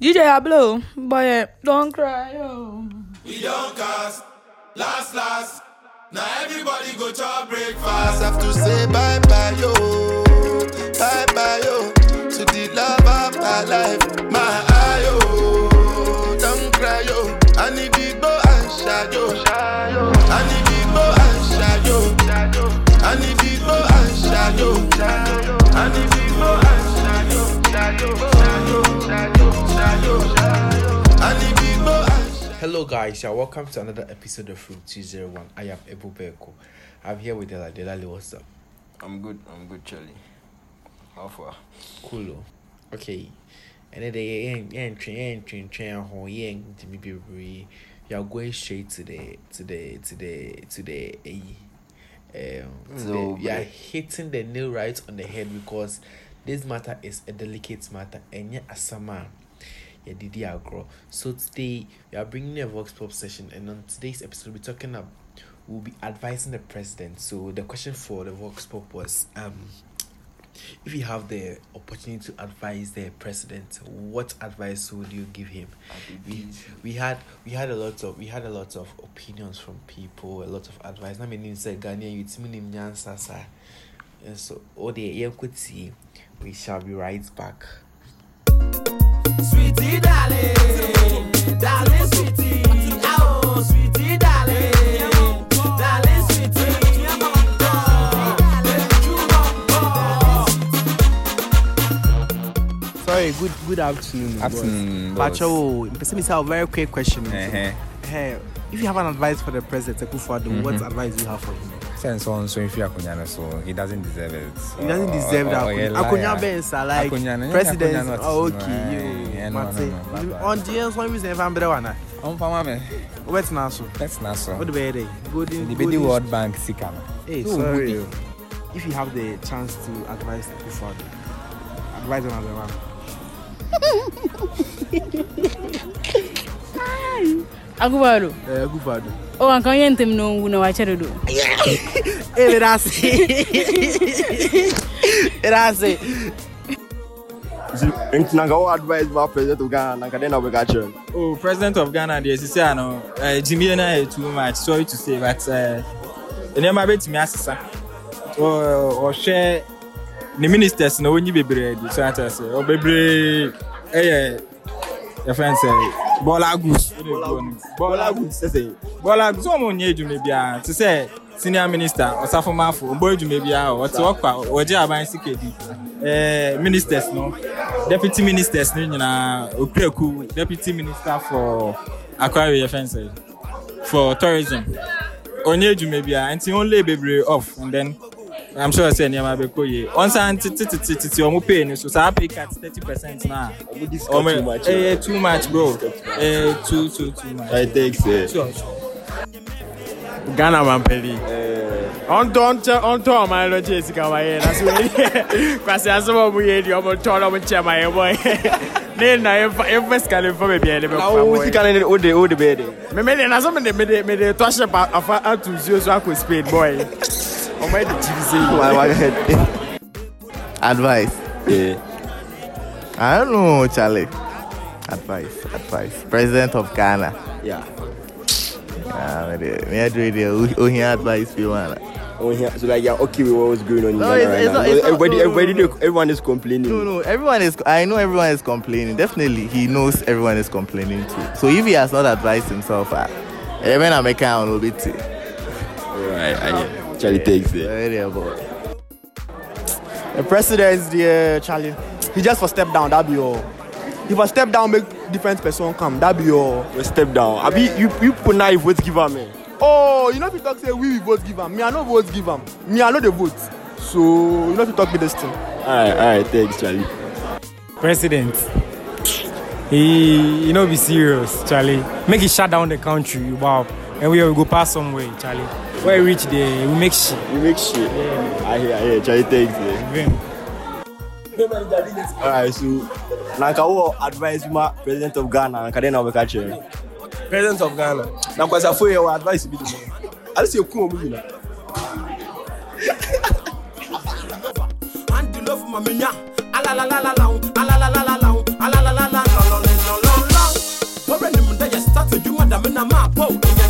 DJ Ablo, boy, don't cry. Oh. We don't cast, last, last. Now everybody go to breakfast. Have to say bye bye yo, bye bye yo to the love of my life, my eye yo. Don't cry yo, I need the go and shadow. I need the go and shadow. I need the go and shadow. I need Hello, guys. Yeah, welcome to another episode of Room 201. I am Ebu Beko. I'm here with Dela. Delali, what's up? I'm good. I'm good, Charlie. How far? Cool. oh. Okay. And then they train train train ho yen to me be re. You are going straight to the to the to the to the eh, um to the, you are hitting the nail right on the head because this matter is a delicate matter and yet asama yeah didi agro so today we are bringing a vox pop session and on today's episode we're talking about we'll be advising the president. So the question for the vox pop was um if you have the opportunity to advise the president what advice would you give him? We, we had we had a lot of we had a lot of opinions from people a lot of advice. Na many say Ghanaian youth and so oh the see we shall be right back Sweetie darling, darling sweetie, oh sweetie darling, darling sweetie, Sorry, good good afternoon. Afternoon, boss. boss. Pacho, person me a very quick question. Uh-huh. Hey, if you have an advice for the president, Akufo-Addo, what advice do you have for him? Since on so if you are so he doesn't deserve it. He doesn't deserve that. Akunya Bensa, like Akunya, president. Akunya not- Oh, okay. yeah, no, no, no, no, On the end, one reason if I'm better one. On fama me. What's now so? That's not so. What the better? Golden. The Bedi World Bank sika no. Hey, Oh, sorry. good. If you have the chance to advise Akufo-Addo, advise another one. agubalo eh agubado o Oh, anka yente mno nguna wa do? E rasi rasi ntinanga o advice ba president of ghana nanka den na we ka chere oh president of ghana there is say ano uh, eh, jimmy na e too much. Sorry to say but uh, ene ma betimi asesa o hwe ne ministers na onyi bebree di so atase o oh, bebree eh your friend say Bola Goose. Bola Goose. Bola Goose. Ọmọ onye edume biara te sɛ senior minister Ɔsafomafo ɔbɔ edume biara ɔte ɔkpa ɔgye aban sikedi ɛɛ eh, ministers no deputy ministers no nyinaa okureku deputy minister for Accra your friend say for tourism onye edume biara nti wɔn lay bebree off and then i'm sure sɛ nneɛma bɛkɔ yie ɔnsan tetetetete ɔmo pay no so saa pay cut thirty percent na ɔmo ɛyɛ too much bro. Ɛyɛ eh, too too too much. i take say. Sure, sure. ghana mampɛli ɔntɔ ɔma no kyɛ sika wayɛ na so kwase asɛm a mu yɛdi ɔmotɔ no ɔmokyɛ ma yɛbɔ ne na yɛmfa sika no mfa baabiaɛ ne bɛwode bɛyɛ dɛ memede na sɛ mede tɔhyɛ ato nsuo so akɔ spain bɔɛ yẹ. Ọmọ ẹ̀ di jìbì sẹ́yìn. Why- why ahead? Advice. Yeah. I don't know, Charlie. Advice. Advice. President of Ghana. Yeah. Yeah, me I do it. Oh, he advice you, yeah. So like you're okay with what's going on in No, Ghana it's- right it's now. not- it's not- everybody, no, everybody, everyone is complaining. No, no. Everyone is. I know everyone is complaining. Definitely, he knows everyone is complaining too. So if he has not advised himself, uh, even I make a little bit. Right, I hear. Charlie takes it. Very about. The president is there, Charlie. He just for step down, that be all. If I step down, make different person come, that be all. We step down. Abi, you you people now you vote give am. eh? Oh, you know if you talk say we will vote give am. Me I no vote give am. Me I no the vote. So you know if you talk me this thing. Alright, alright, thanks, Charlie. president he he no be serious charlie make he shut down the country wow Everywhere we go pass somewhere, Charlie. Where we reach there, we make shit. We make shit. Yeah. I hear, I hear. Charlie, thanks. Eh. Yeah. Alright, so na nka wo advice ma president of Ghana nka den na obeka chere. President of Ghana. Na kwasa fo ye wo advice bi dey. Ali se kun omu na. And mu da na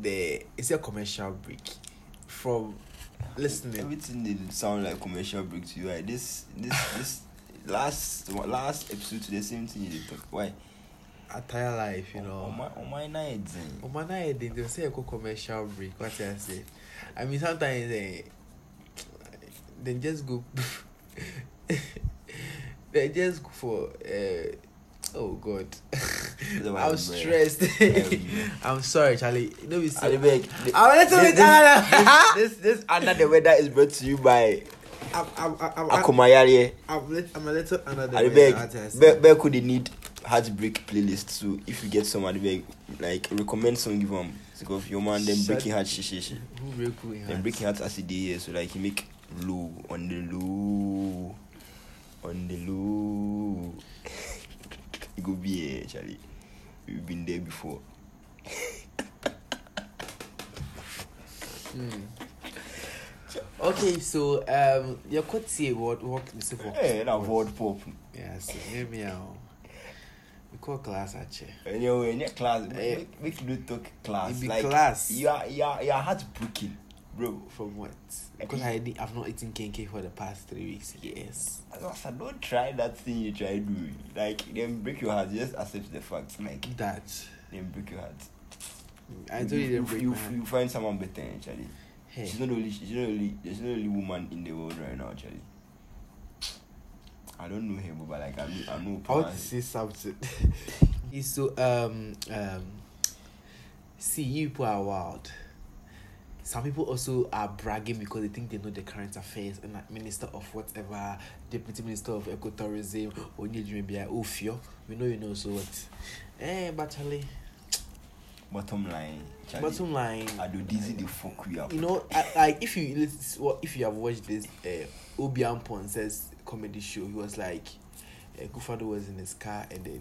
the it's a commercial break from listening. Everything did sound like commercial break to you. Right? This this this last last episode to the same thing you did talk. Why? Ataya life, you know. Oman na edin. Oman na edin. They say a commercial break. What I say? I mean sometimes eh, they just go. they just go for uh, oh God. I'm stressed. I'm sorry, Charlie. Don't be Beg, I'm a little bit tired. This, this, under the weather is brought to you by Akumayari. I'm I'm a little under the weather. Beg, Where could they need heartbreak playlist? So if you get some, like, recommend some, give them. Because your man, them breaking heart, she, she, she. Who breaking heart? Them breaking heart as a day, so like, he make low, on the low, on the low. It go be, eh, Charlie. We've been there before. mm. Ok, so, um, yo kote siye wot, wot misi wot. E, la wot pop. Ya, se, ne mi a ou. Mi kote klas a che. E, yo, enye klas, mi ki do tok klas. E, bi klas. Ya, ya, ya hat bukin. Bro. From what? Because I did, I've not eaten kenkey for the past three weeks. Yes. So don't try that thing you try doing. Like, then break your heart. Just accept the fact. Like, that. Then break your heart. I told you, then break you, you find someone better, actually. Hey. She's not the only. She's not the only. There's not the only woman in the world right now, actually. I don't know him, but like I know. I know. I want to say something. So um um see you people are wild. Some people also are bragging because they think they know the current affairs and like minister of whatever, deputy minister of ecotourism, or maybe Ofio. We know you know so what. Eh, but Charlie, Bottom line. Charlie, bottom line, I do dizzy the fuck we up. you know, like if you if you have watched this uh, Obian Ponce's comedy show, he was like, uh, Gufado was in his car and then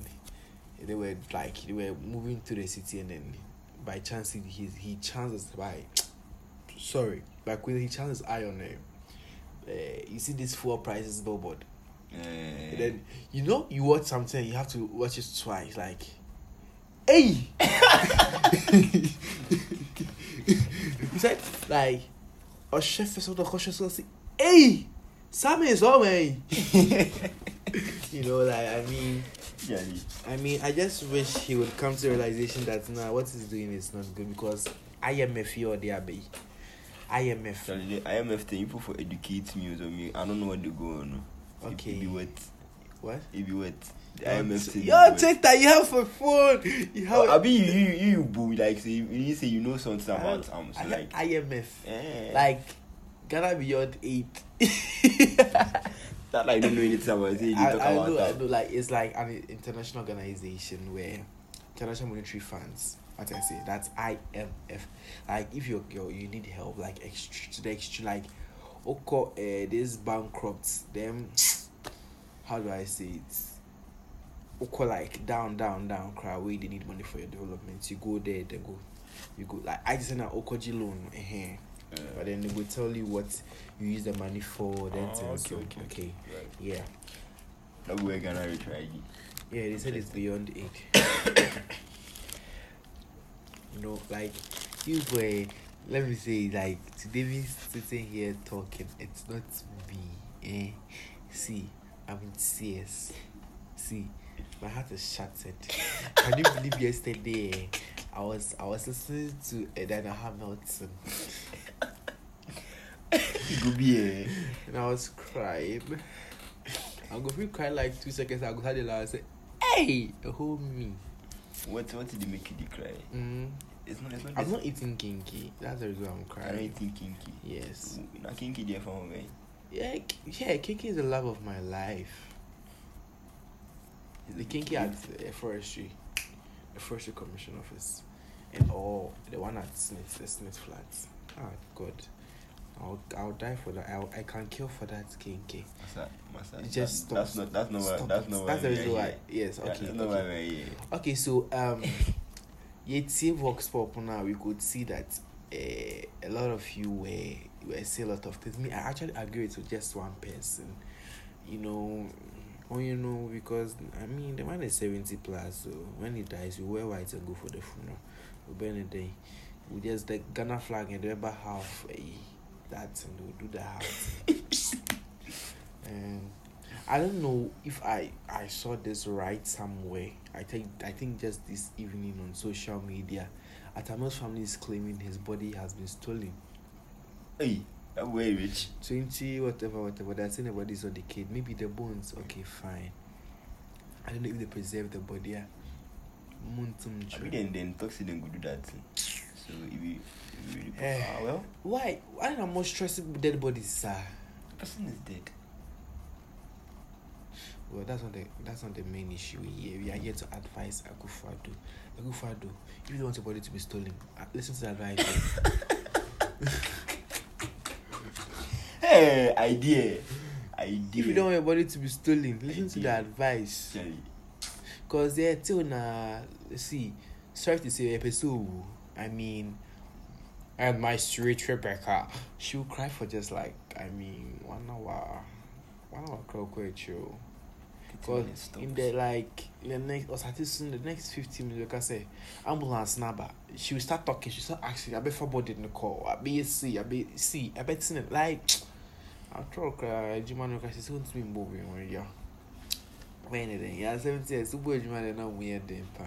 they were like they were moving to the city and then by chance he he, he chances by sorry by when he chances eye on him. Uh, you see this fuel prices billboard. Eh, And then you know you watch something you have to watch it twice like hey he said like a chef is the cautious say hey Sammy is on me you know like I mean Charlie. I mean I just wish he would come to the realization that nah what he's doing is not good because IMF here or there be IMF. Charlie, the IMF thing, people for educate me or something. I don't know what they go on. Okay. It, it be wet. What? It be wet. The IMF thing. Yo, check that. You have a phone. You have. Oh, I mean, you you you, boo like say you, you say you know something about um so I, like IMF. Eh. Like Ghana Beyond Aid. that like don't know anything about it. You I, talk I about know, that. I know. Like it's like an international organization where international monetary funds. What I say, that's IMF. Like if you you you need help, like extra to the extra, like okay, uh, this bankrupt them. How do I say it? Okay, like down, down, down, cry where they need money for your development. You go there, they go. You go like I just send an Okoji loan, uh but then they will tell you what you use the money for. Then Oh, okay, okay, okay. okay, Right. yeah. That way, Ghana retry. Yeah, they said it's beyond aid. you know, like you were let me say, like today we sitting here talking, it's not me. Eh? See, I'm in CS. See, my heart is shattered. Can you believe yesterday eh, I was I was listening to Edina Hamilton be, eh. and I was crying. I'm to cry like two seconds. I go had the and say, "Hey, hold me." What, what did they make you cry? Mm. It's not, it's not I'm not eating kenkey. That's the reason I'm crying. I don't eating kenkey. Yes. Not kenkey there for me. Yeah, yeah. Kenkey is the love of my life. The kenkey at uh, forestry, the forestry commission office, and all the one at Smith, the Smith flats. Ah, God. I'll I'll die for that. I'll, I can kill for that KK. Masa, Masa, It just that- that's not that's not why stop that's it. not why That's the reason why. Yes, Yeah, okay, That's not okay. why. Okay, so um, yet Vox Pop now we could see that uh, a lot of you were were say a lot of things. Me, I actually agree with just one person. You know, when you know because I mean the man is seventy plus, so when he dies, we wear white and go for the funeral. We burn a day. We just the Ghana flag and remember half uh, that and we'll do that. and I don't know if I I saw this right somewhere. I think I think just this evening on social media, Atta Mills' family is claiming his body has been stolen. Hey, that way rich. Twenty whatever whatever. They're saying the body's on the kid. Maybe the bones. Okay, fine. I don't know if they preserve the body. Yeah. I mean, then then toxic then go do that. So if you, really put eh, her well. Why? Why not much stress dead bodies, sir? The person is dead. Well, that's not the that's not the main issue here. We are here to advise Akufado. Akufado, if you don't want your body to be stolen, uh, listen to the advice. hey, idea. Idea. If you don't want your body to be stolen, listen idea. to the advice. Yeah. Cause yeah, till now, see, sorry to say episode. I mean, and my sweet Rebecca, she'll cry for just like I mean one hour, one hour quite you. Cause in the like the next or soon the next fifteen minutes, like I say, ambulance number. She will start talking. She start asking. I bet for body in the call. I be see. I be see. I bet see like. I try cry. Jima no cry. She's going to be moving when you. When it yeah seventy years. Super Jima de na weird them pa.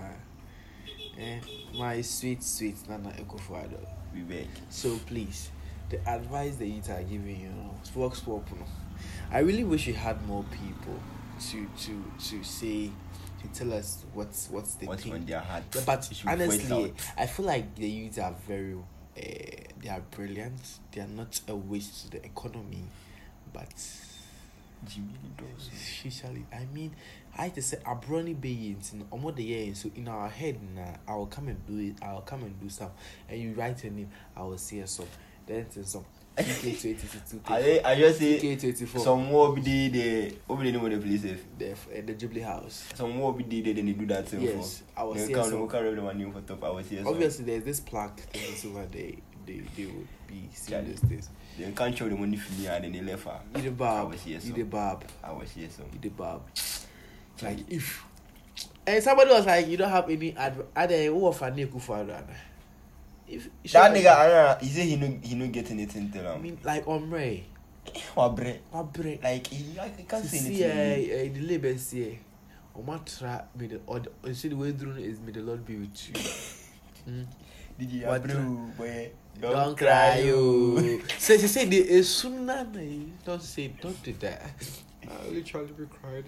Eh, my sweet sweet Nana Akufo-Addo. We beg. So please, the advice that you are giving, you Vox Pop, you know, I really wish we had more people to to to say to tell us what's what's the What's thing. on their heart? Yeah, but They should voice honestly. I feel like the youths are very, uh, they are brilliant. They are not a waste to the economy, but Jimmy does. especially, I mean, I te say abroni beings, in omo the year so in our head now I will come and do it I will come and do some and you write your name I will see a song. then it's some I just say some more be the the, over the name of the place the uh, eh, the Jubilee House. Some more be the then they do that eh, thing. Yes, for. I was see come, some, can't remember my name for top. I will was here. Obviously, there's this plaque thing in over there. They they would be seeing yeah, these things. They can't show the money for me and then they left her. You the Bob. I was here. You the Bob. I was here. So you the Bob. It's like, if... And somebody was like, you don't have any advice. Ade, who of a neku for Adwana? That nigga, Adwana, he say he no, he no get anything to them. I mean, like, omre. Wabre. Wabre. Like, he, he can't say anything. Si, eh, the label say, oh, Oma tra, may the, or, the, see the way through is, may the Lord be with you. Hmm? Didi, wabre ou, boye. Don't, don't cry ou. Se, se, se, de, e, sunan, eh. Don't say, don't do that. I literally be crying.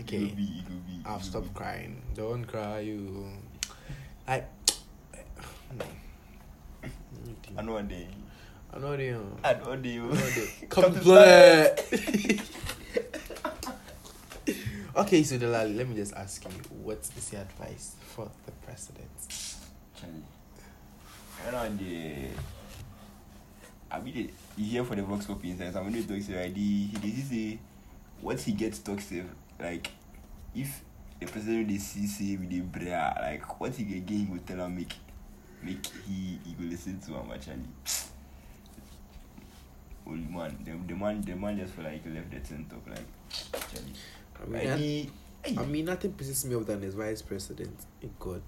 okay. Be, it go be, I'll go stop be. crying. Don't cry, you. I. No. I know one day. I know they. Oh. I know one day. you- I know they. Come Come to play. okay, so Delali, let me just ask you, what is your advice for the president? Charlie. I know one day. I mean, the- you hear for the Vox Pop instance, I'm to talk to right? He, he, he say, once he gets toxic, like, if the president they see say with the bra, like, what he get gain, he will tell him make, make he, he will listen to him actually. Old man, the, the man, the man just feel like left the tent up, like, actually. I mean, he, I mean, nothing pisses me off than his vice president. God.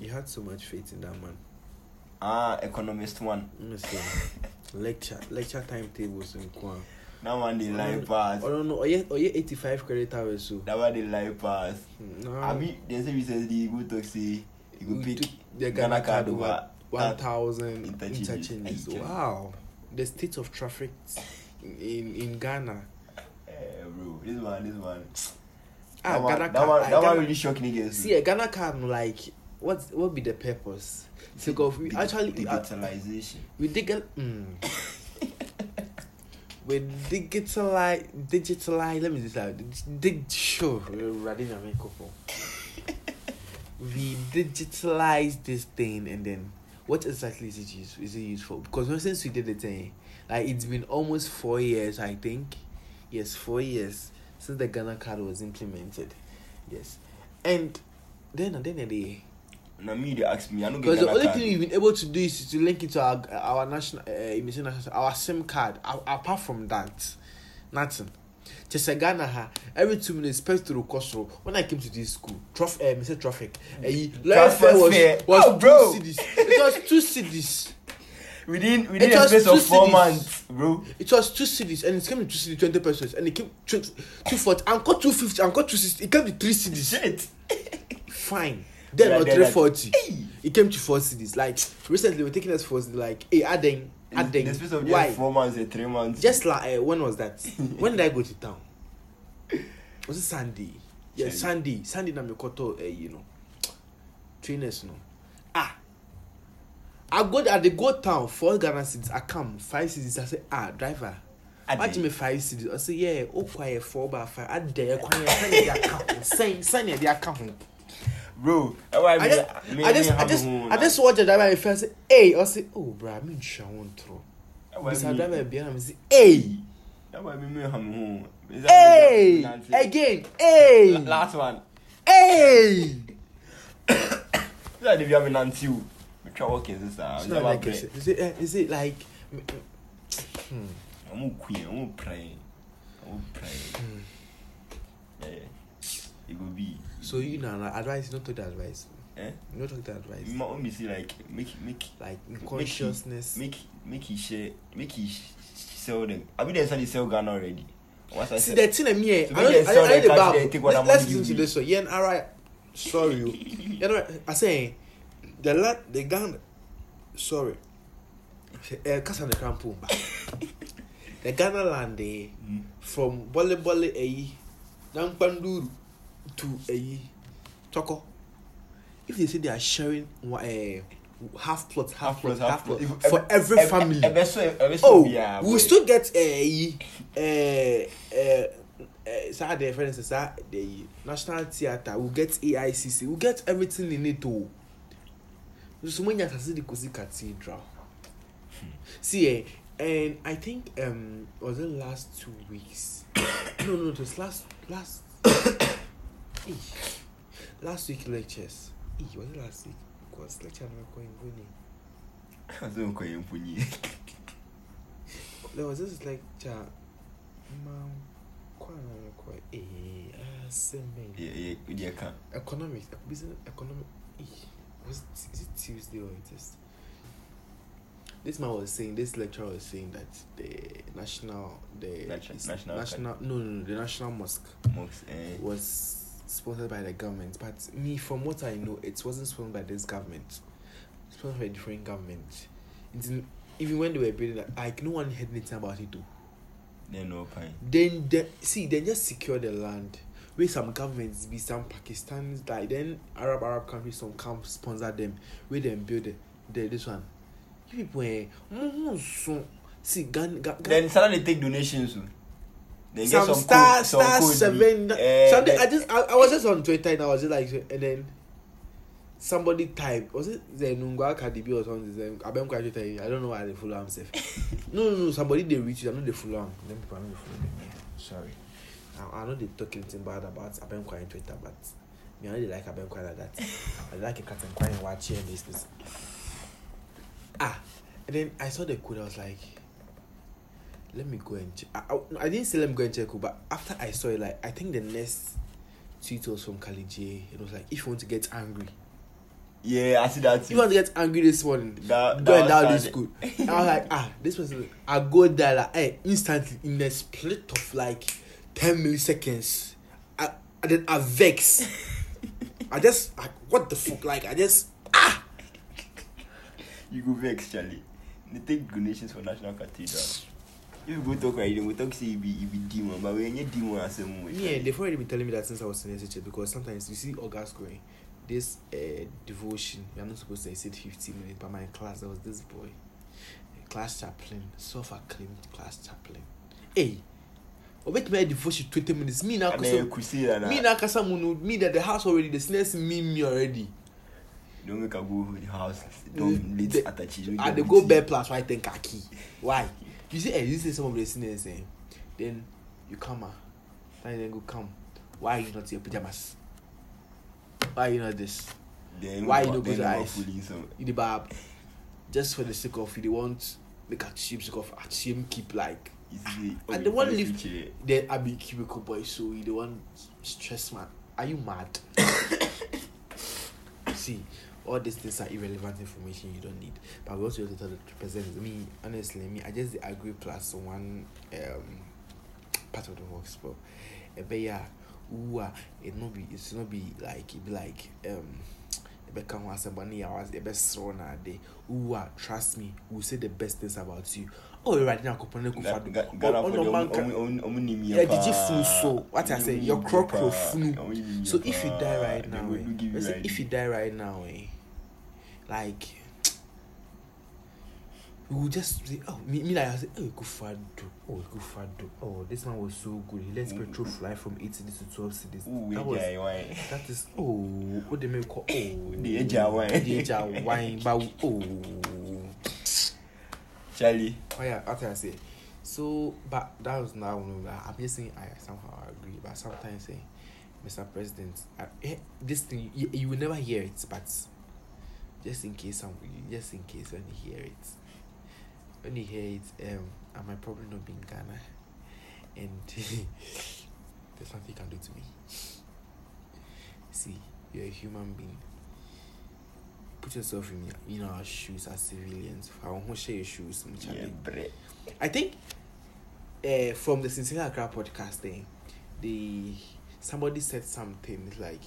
You had so much faith in that man. Ah, economist one. Lecture, lecture timetables in Kwan. That one they lie pass. I don't know. Or yeah, or yeah, 85 credit hours. So. That one they lie pass. No. I mean, they say recently he go talk say you go pick the Ghana card over that 1,000 interchanges. Wow. The state of traffic in in Ghana. Eh, bro, this one, this one. Ah, that one, Ghana that card- one, ah, that Ghana- one really shock niggas. See, a Ghana card, like, what what be the purpose? So, of we actually digitalization. we dig mm. we digitalize digitalize. Let me just like dig show. Radina make up. we digitalize this thing and then what exactly is it used is it used for? Because since we did the thing, like it's been almost four years, I think. Yes, four years since the Ghana card was implemented. Yes, and then and then they. Now me they ask me, I don't get Because the only card. thing we've been able to do is to link it to our our national uh, our SIM card. A- apart from that, nothing. Just a Ghana ha every two minutes pass through Kosoro. When I came to this school, traffic, uh, Mr. Traffic, uh, Transfer fare was was Oh, bro. two cities. It was two cities. Within within It a space of four cities. months, bro. It was two cities and it came to two cities, twenty pesos, and it came two two forty. I got two fifty. I got two sixty. It came to three cities. Shit. Fine. Then or then three that- forty. It came to four cities. Like recently, we're taking us for like, hey, Aden, Aden. The space of Why? four months and three months. Just like uh, when was that? when did I go to town? Was it Sunday? Yeah, Sunday. Sunday. Sunday na me koto uh, you know. Trainers no. Ah. I go at the go town four Ghana cities. I come five cities. I say ah driver. Watch me five cities. I say yeah. Oh quiet four by five. I dare quiet. Sign the account. Sign sign the account. Bro, that's Bro, I, mean, I, mean, I just, I just, I just watch a driver and feel say, hey, I say, oh, bro, I mean, she won't throw. Because I driver behind me say, hey. That why me me ham home. Hey, again, hey. La last one. Hey. Like if you have an auntie, me try walking this time. It's not like this. Is it? Eh, is it like? Hmm. I'm queen. I'm praying. I'm praying. Hmm. Yeah, it will be. So you know, advice, not take the advice. Eh? Not take the advice. Want me see like make make Like make he- unconsciousness. Make make he share make he sell them. I mean, they sell Ghana already. Once I See, the thing eh, So I don't, I, sell I, there, take what Let, I'm let's listen to this one. Yeah, all right. Sorry, you. you know, I say the lad, the Ghana. Sorry. Uh, Kasa the Crampo. The Ghana land eh, from Bole Bole eh, Nampanduru to eh, Toko. If they say they are sharing uh, half plot, half, plot, half plot, If- for ebe- every family. so- ebe so oh, biara, we still get a uh, uh, uh, saa the for instance saa the national theatre we get AICC we get everything in it o so when you see the Kosi cathedral. See eh and I think um was it last two weeks? No no it was last last last week lectures. Eh, was it last week? Because lecture no going going Kaze nkoye mpunyi. there was this lecture kwa eh ah same Yeah, yeah, yeah, economics business economic eh, was it, is it Tuesday or it is? This man was saying this lecturer was saying that the national the Nation- national national no, no no the national mosque Mosque, eh. was sponsored by the government but me from what I know it wasn't sponsored by this government. It's sponsored by a different government. Even when they were building like no one heard anything about it though. Then no pine. then they see they just secure the land. Where some governments be some Pakistanis like then Arab Arab countries some come sponsor them. Where them build the, the this one. You people eh see Then suddenly take donations. They some, some star code, some star code, seven eh, something I just I, I was just on Twitter and I was just like and then somebody typed was it Zenungwa Kadibi or something? Twitter I don't know why they follow himself no no no somebody they reach you I know they follow him. Them people I know they follow them yeah sorry. I, I know they talk anything bad about Abem Kwa on Twitter but me I they like Abem Kwa like that. I like a cat and crying watching this this. Ah and then I saw the code I was like let me go and check. I, I, I, didn't say let me go and check, but after I saw it, like I think the next tweet was from Kali J. It was like, if you want to get angry. Yeah, I see that. Too. If you want to get angry this morning, that, go that go and down this school. And I was like, ah, this person. I go there like, hey, instantly in a split of like ten milliseconds. I, I then I vex. I just like what the fuck? Like I just ah. You go vex, Charlie. They take donations for National Cathedral. If you go talk right, they will talk say you be you be demon, but when you demon same way. Yeah, they've already been telling me that since I was in SHA because sometimes you see August going, this uh, devotion, you're not supposed to sit 15 minutes, but my class, there was this boy, a class chaplain, self acclaimed class chaplain. Hey, obetumi ayɛ devotion twenty minutes me na and me that. na kasa mu no me that the house already the sinners mean me already. Don't make a go house. Don't let's The- attach it. and they go bare plus white and khaki. Why? you see eh, existing some of the sinners eh, then you come ah, then you go come. Why you not your pajamas? Why you not this? Then Why you not go to ice? You the barb. Just for the sake of you, they want make a team sake of a team keep like. Easy, and they want live. Then I be cubicle boy, so you the one stress man. Are you mad? see. all these things are irrelevant information you don't need. But we also have to tell the present. Me, honestly, me, I just agree plus one um part of the work spell. Eh, but yeah, ooh, it not be it's not be like it be like um ɛbɛka ho asɛm bɔ ne yɛ awa ɛbɛsrɛw na ade wu a trust me we say the best things about you Oh, ɛwurade na akɔpɔ ne kofa do ɔnɔ manka yɛgyegye funu so wate asɛ yɛkorɔkorɔ funu so if you die right now ɛ if you die right now ɛ. Eh, like we will just say oh me, me like I say oh Kufado oh Kufado oh this man was so good he lets petrol fly from 8 cedis to 12 cedis Ooh, that was that is oh what they may call oh The age of wine. the age of wine but oh Charlie. Oh yeah, what I say. So, but that was not one of. I'm just saying I somehow agree, but sometimes say, Mr. President, I, eh, this thing you, you will never hear it, but just in case some, just in case when you hear it, when you hear it, um, I might probably not be in Ghana, and there's nothing you can do to me. See, you're a human being. Put yourself in know our shoes as civilians. I won't share your shoes, Yeah, bre. I think uh, from the Sincere Accra podcast thing, the somebody said something like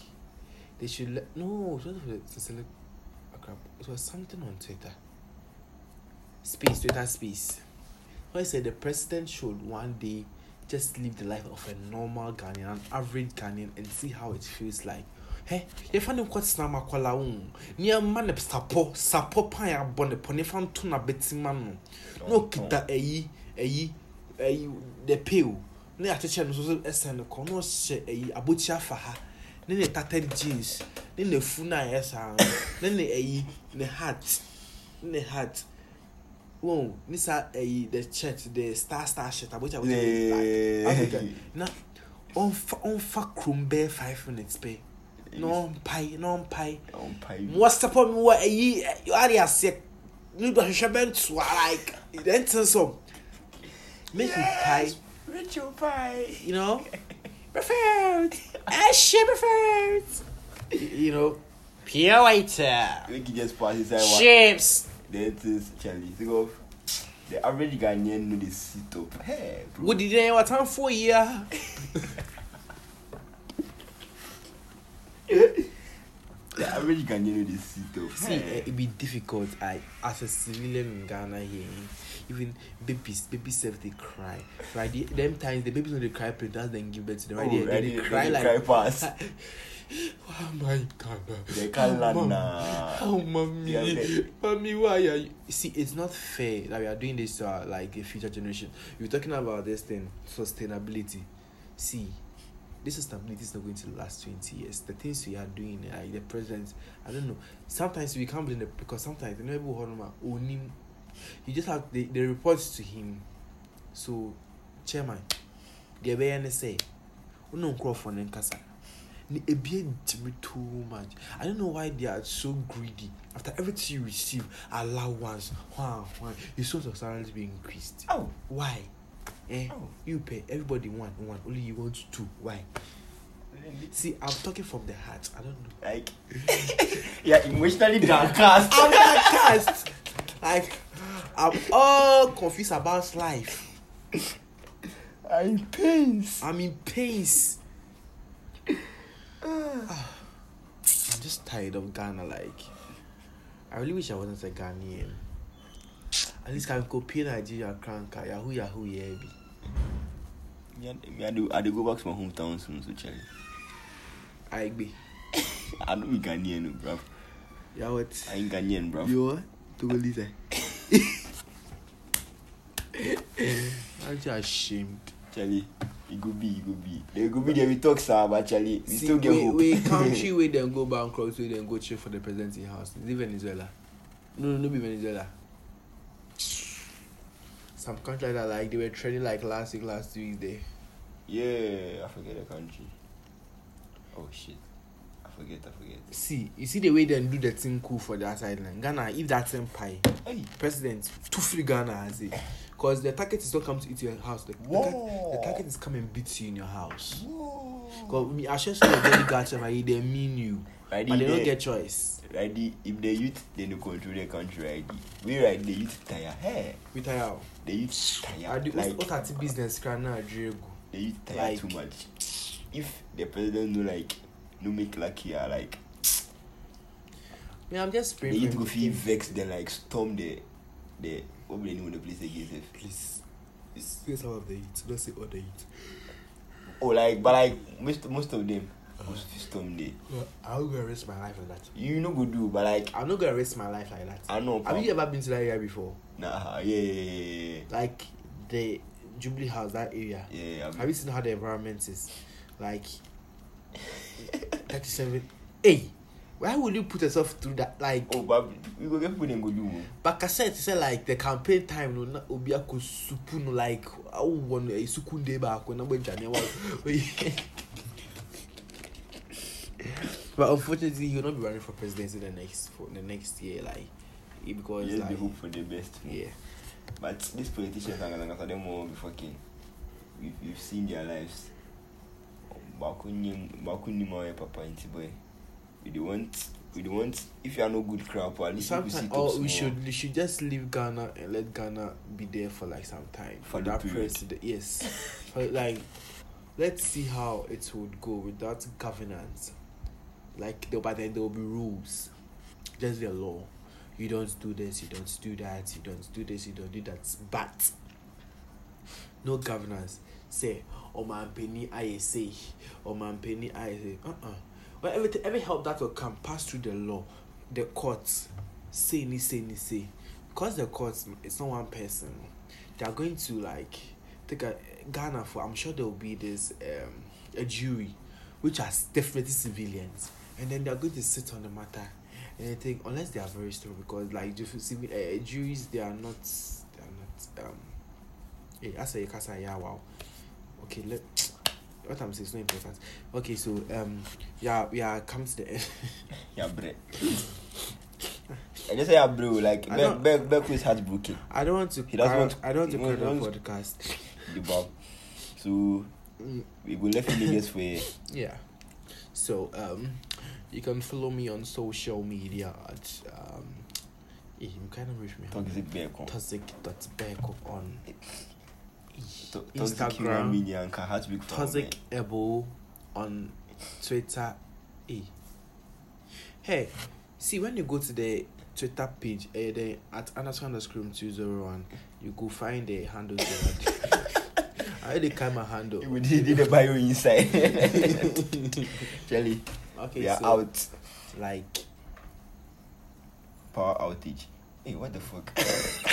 they should let no for the Sincere Accra it was something on Twitter. Space Twitter space. Where I said the president should one day just live the life of a normal Ghanaian, an average Ghanaian, and see how it feels like. Hey, if I don't quite snap my collar, near man sapo, sapo pine abon the pony found tuna betty man. No, kita eyi, eyi, eyi, the pill. Ne attention no so ɛsɛn no kɔ na ɔhyɛ ɛyi abotire afa ha ne ne tattered jeans ne ne fu na ayɛ saa ne ne ɛyi ne hat ne ne hat. Wɔn ne saa ɛyi the shirt the star star shirt abotire abotire black. Africa na ɔnfa ɔnfa kurom bɛɛ five minutes pɛ na ɔmpae na ɔmpae wɔsɛpɔ mi wɔ ɛyi ɔade aseɛ. Ne do ahwehwɛ bɛntoa like ɛnten so. Make you pie. Rachel Pie. you know, preferred. Ashley preferred. You know, pure waiter. Make you just pass inside one. Chips. That is Charlie. Think of the average Ghanaian know the sit up. Hey, bro. What did they what time for ya? The average Ghanaian is stiff. See, hey. Eh, it be difficult. I, as a civilian in Ghana here, even babies, babies self they cry. Right, the, them times the babies when they cry parents then give birth to them. Right, oh, they, right, they, they, cry they like. Cry fast. Like, why am I? They can't oh, Mom, now. Oh, mommy, yeah, okay. mommy, why are you? See, it's not fair that we are doing this to our, like a future generation. You're talking about this thing, sustainability. See. This sustainability is not going to last 20 years. The things we are doing, like the president, I don't know. Sometimes we can't blame it because sometimes the neighbor own him. You just have the, the reports to him. So, chairman, the say, no Crawford and Kasa. Ne- ebie too much i don't know why they are so greedy after everything you receive allowance why why your source of salary be increased oh why eh you pay. Everybody one one only you want two. Why? See i'm talking from the heart. I don't know. Like yeah emotionally downcast. I'm downcast. Like i'm all confused about life. I'm in pains i'm in pains Ah, I'm just tired of Ghana. Like, I really wish I wasn't a Ghanaian. At least I can copy Nigeria cranker. Yahoo, Yahoo, yeah. Me, me, I, do, I do go back to my hometown soon, so chale. A ek be? I don't be Ghanaian, no, bruv. Ya what? I ain't Ghanaian, bruv. You what? Togolese, eh? I'm just ashamed. Chale, e go be, e go be. E go be there, we talk sa, but chale, we See, still get we, hope. We country wey dem go bankrupt, we dem go chill for the president in house. Is it Venezuela? No, no, no be Venezuela. Some country that, like they were trending like last week, last there. Yeah, I forget the country. Oh shit. I forget, I forget. See, you see the way they do the thing cool for that island. Ghana, if that thing pie, hey. president, too free Ghana has it. Because the target is not come to eat your house. The, the, the target is come and beat you in your house. Because me, I sure say the gotcha, they mean you. But they don't get choice. Radi, if the youth, they no control the country, Radi. We Radi, the youth tire. Hey. We tire out. The youth tire. Radi, like, what are the business can now go? The youth tire like, too much. If the president no like, no make lucky, like, like Me, I'm just praying. The youth go feel vexed, then like storm the, the, what be the name of the place against it. Please. It's, it's all of the youth. Don't say all the youth. Oh, like, but like, most, most of them. goes to Stomley. Yeah, I'm not gonna risk my life like that. You know go do, but like... I'm not gonna risk my life like that. I know. Have you ever been to that area before? Nah, yeah, yeah, yeah. yeah. Like, the Jubilee House, that area. Yeah, yeah. Have you seen how the environment is? Like, 37... Hey! Why would you put yourself through that? Like... Oh, but we go get food and go do. But cassette he said like, the campaign time no, na obi eh, ako supu nou like, a ou wane, e sukunde back when na mwen janye But unfortunately, he will not be running for presidency the next for the next year, like because Just like, be hope for the best. yeah. But these politicians are gonna them all be fucking. We've, we've seen their lives. Bakunyim bakunyim our papa boy. We don't want we don't want if you are no good crap or at least you Sometimes, up or we should we should just leave Ghana and let Ghana be there for like some time For that president. Yes, For, like let's see how it would go without governance. Like there, but then there will be rules, just the law. You don't do this, you don't do that, you don't do this, you don't do that. But no governance. Say, oh man, penny I say, oh man, penny I say. Uh uh Well, everything, every help that will come pass through the law, the courts, say ni say ni say. Because the courts, it's not one person. They are going to like take a Ghana for. I'm sure there will be this um a jury, which are definitely civilians, and then they are going to sit on the matter. And I think unless they are very strong, because like see uh, juries, they are not, they are not um. Hey, I say casa yeah wow. Okay, let what I'm saying is not important. Okay, so um yeah yeah come to the end. Yeah, bre. I just say yeah, bro. Like Beck Beck is heartbroken. I don't want to He doesn't want. I don't want to cry the podcast. The ball. So Mm, we go left niggas for Yeah. So um you can follow me on social media at um eh, you kind of reach me Toxic toxic.beko on To- Instagram media and can heartbreak for Toxic Ebo on Twitter. Eh. Hey, see when you go to the Twitter page, uh, the at underscore underscore two zero one, you go find the handle. I already kind my handle. We did the bio inside. Jelly. Okay, we are so, out. Like Power outage. Hey, what the fuck?